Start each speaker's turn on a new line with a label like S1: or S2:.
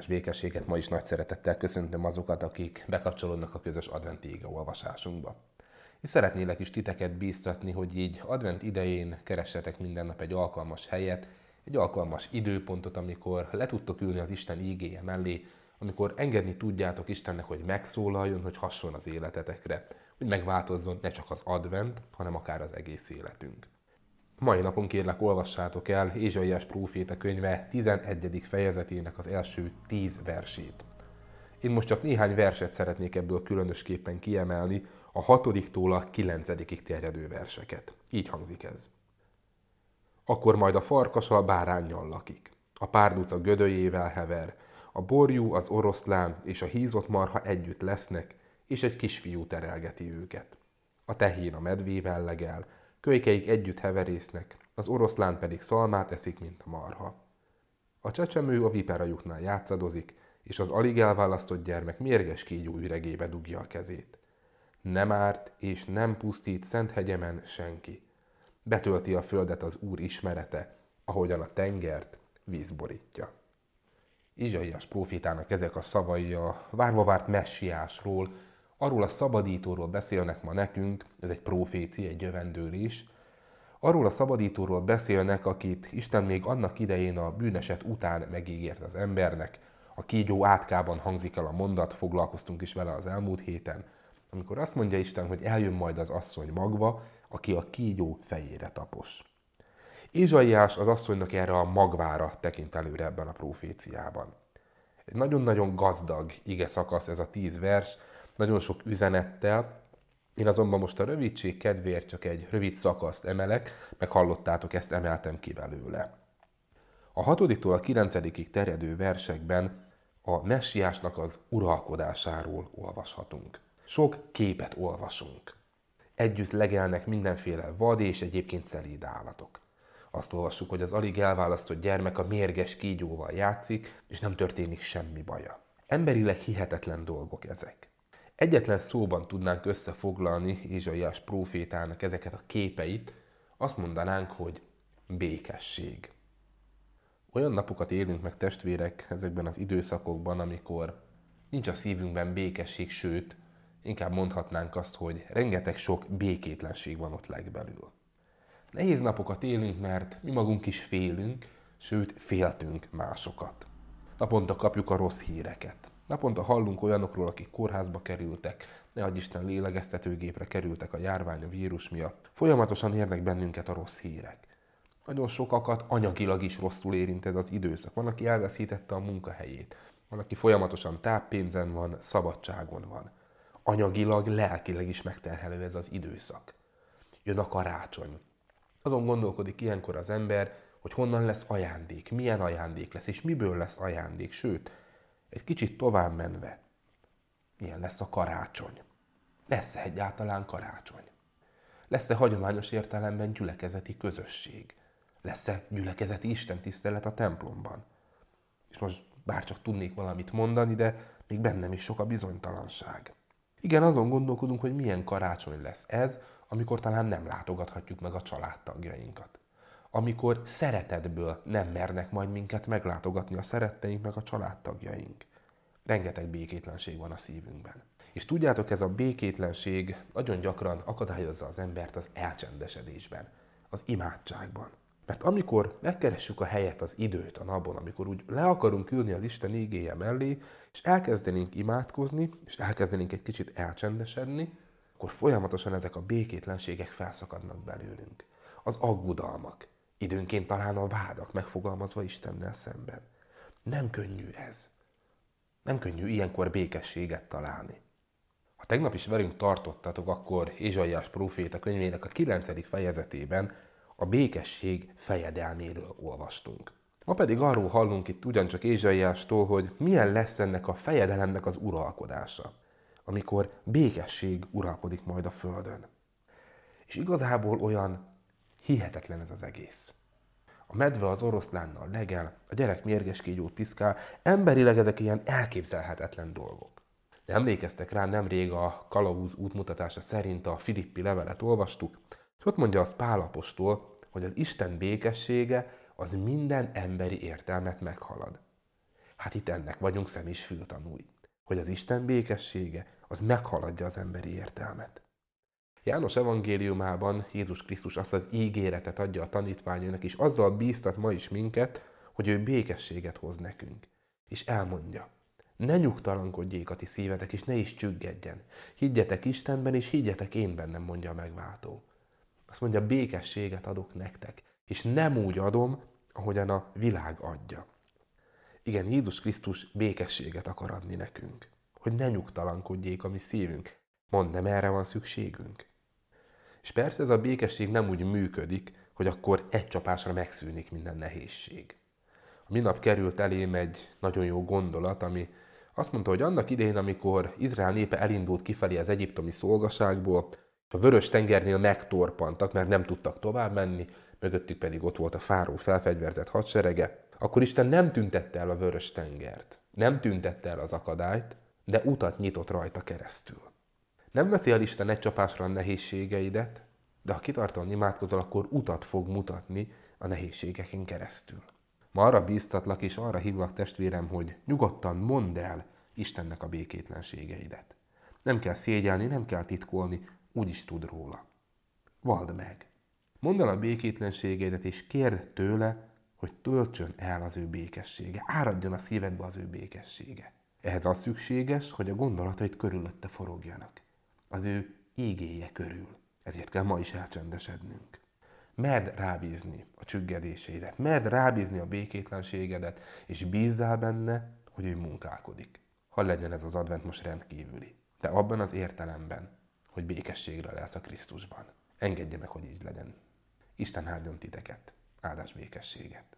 S1: Áldás békességet ma is nagy szeretettel köszöntöm azokat, akik bekapcsolódnak a közös adventi ége olvasásunkba. És szeretnélek is titeket bíztatni, hogy így advent idején keressetek minden nap egy alkalmas helyet, egy alkalmas időpontot, amikor le tudtok ülni az Isten ígéje mellé, amikor engedni tudjátok Istennek, hogy megszólaljon, hogy hasson az életetekre, hogy megváltozzon ne csak az advent, hanem akár az egész életünk. Mai napon kérlek olvassátok el Ézsaiás próféta könyve 11. fejezetének az első 10 versét. Én most csak néhány verset szeretnék ebből különösképpen kiemelni, a hatodiktól a kilencedikig terjedő verseket. Így hangzik ez. Akkor majd a farkas a bárányjal lakik, a párduca gödöjével hever, a borjú, az oroszlán és a hízott marha együtt lesznek, és egy kisfiú terelgeti őket. A tehén a medvével legel, kölykeik együtt heverésznek, az oroszlán pedig szalmát eszik, mint a marha. A csecsemő a viperajuknál játszadozik, és az alig elválasztott gyermek mérges kígyó üregébe dugja a kezét. Nem árt és nem pusztít szent hegyemen senki. Betölti a földet az Úr ismerete, ahogyan a tengert víz borítja. Izsaiás profétának ezek a szavai a várva várt messiásról, arról a szabadítóról beszélnek ma nekünk, ez egy proféci, egy jövendőlés, arról a szabadítóról beszélnek, akit Isten még annak idején a bűneset után megígért az embernek. A kígyó átkában hangzik el a mondat, foglalkoztunk is vele az elmúlt héten, amikor azt mondja Isten, hogy eljön majd az asszony magva, aki a kígyó fejére tapos. Ézsaiás az asszonynak erre a magvára tekint előre ebben a proféciában. Egy nagyon-nagyon gazdag ige szakasz ez a tíz vers, nagyon sok üzenettel, én azonban most a rövidség kedvéért csak egy rövid szakaszt emelek, meg hallottátok, ezt emeltem ki belőle. A hatodiktól a kilencedikig terjedő versekben a messiásnak az uralkodásáról olvashatunk. Sok képet olvasunk. Együtt legelnek mindenféle vad és egyébként szelíd állatok. Azt olvassuk, hogy az alig elválasztott gyermek a mérges kígyóval játszik, és nem történik semmi baja. Emberileg hihetetlen dolgok ezek. Egyetlen szóban tudnánk összefoglalni Ézsaiás prófétának ezeket a képeit, azt mondanánk, hogy békesség. Olyan napokat élünk meg testvérek ezekben az időszakokban, amikor nincs a szívünkben békesség, sőt, inkább mondhatnánk azt, hogy rengeteg sok békétlenség van ott legbelül. Nehéz napokat élünk, mert mi magunk is félünk, sőt féltünk másokat. Naponta kapjuk a rossz híreket. Naponta hallunk olyanokról, akik kórházba kerültek, ne adj Isten lélegeztetőgépre kerültek a járvány, a vírus miatt. Folyamatosan érnek bennünket a rossz hírek. Nagyon sokakat anyagilag is rosszul érint ez az időszak. Van, aki elveszítette a munkahelyét. Van, aki folyamatosan táppénzen van, szabadságon van. Anyagilag, lelkileg is megterhelő ez az időszak. Jön a karácsony. Azon gondolkodik ilyenkor az ember, hogy honnan lesz ajándék, milyen ajándék lesz, és miből lesz ajándék. Sőt, egy kicsit tovább menve, milyen lesz a karácsony? Lesz-e egyáltalán karácsony? Lesz-e hagyományos értelemben gyülekezeti közösség? Lesz-e gyülekezeti istentisztelet a templomban? És most bárcsak tudnék valamit mondani, de még bennem is sok a bizonytalanság. Igen, azon gondolkodunk, hogy milyen karácsony lesz ez, amikor talán nem látogathatjuk meg a családtagjainkat. Amikor szeretetből nem mernek majd minket meglátogatni a szeretteink meg a családtagjaink. Rengeteg békétlenség van a szívünkben. És tudjátok, ez a békétlenség nagyon gyakran akadályozza az embert az elcsendesedésben, az imádságban. Mert amikor megkeressük a helyet, az időt a napon, amikor úgy le akarunk ülni az Isten ígéje mellé, és elkezdenénk imádkozni, és elkezdenénk egy kicsit elcsendesedni, akkor folyamatosan ezek a békétlenségek felszakadnak belőlünk. Az aggodalmak, időnként talán a vádak megfogalmazva Istennel szemben. Nem könnyű ez. Nem könnyű ilyenkor békességet találni. Ha tegnap is velünk tartottatok, akkor Ézsaiás próféta könyvének a 9. fejezetében a békesség fejedelméről olvastunk. Ma pedig arról hallunk itt ugyancsak Ézsaiástól, hogy milyen lesz ennek a fejedelemnek az uralkodása, amikor békesség uralkodik majd a Földön. És igazából olyan hihetetlen ez az egész. A medve az oroszlánnal legel, a gyerek mérges kígyót piszkál, emberileg ezek ilyen elképzelhetetlen dolgok. De emlékeztek rá, nemrég a Kalauz útmutatása szerint a Filippi levelet olvastuk, és ott mondja az Pálapostól, hogy az Isten békessége az minden emberi értelmet meghalad. Hát itt ennek vagyunk szem és fültanúi, hogy az Isten békessége az meghaladja az emberi értelmet. János evangéliumában Jézus Krisztus azt az ígéretet adja a tanítványainak, és azzal bíztat ma is minket, hogy ő békességet hoz nekünk. És elmondja, ne nyugtalankodjék a ti szívetek, és ne is csüggedjen. Higgyetek Istenben, és higgyetek én bennem, mondja a megváltó. Azt mondja, békességet adok nektek, és nem úgy adom, ahogyan a világ adja. Igen, Jézus Krisztus békességet akar adni nekünk, hogy ne nyugtalankodjék a mi szívünk. Mond, nem erre van szükségünk. És persze ez a békesség nem úgy működik, hogy akkor egy csapásra megszűnik minden nehézség. A minap került elém egy nagyon jó gondolat, ami azt mondta, hogy annak idején, amikor Izrael népe elindult kifelé az egyiptomi szolgaságból, a vörös tengernél megtorpantak, mert nem tudtak tovább menni, mögöttük pedig ott volt a fáró felfegyverzett hadserege, akkor Isten nem tüntette el a vörös tengert, nem tüntette el az akadályt, de utat nyitott rajta keresztül. Nem veszi el Isten egy csapásra a nehézségeidet, de ha kitartóan imádkozol, akkor utat fog mutatni a nehézségeken keresztül. Ma arra bíztatlak és arra hívlak testvérem, hogy nyugodtan mondd el Istennek a békétlenségeidet. Nem kell szégyelni, nem kell titkolni, úgyis tud róla. Vald meg. Mondd el a békétlenségeidet, és kérd tőle, hogy töltsön el az ő békessége, áradjon a szívedbe az ő békessége. Ehhez az szükséges, hogy a gondolatait körülötte forogjanak. Az ő ígéje körül. Ezért kell ma is elcsendesednünk. Merd rábízni a csüggedéseidet, merd rábízni a békétlenségedet, és bízzál benne, hogy ő munkálkodik. Ha legyen ez az advent most rendkívüli. De abban az értelemben, hogy békességre lesz a Krisztusban. Engedje meg, hogy így legyen. Isten áldjon titeket. Áldás békességet.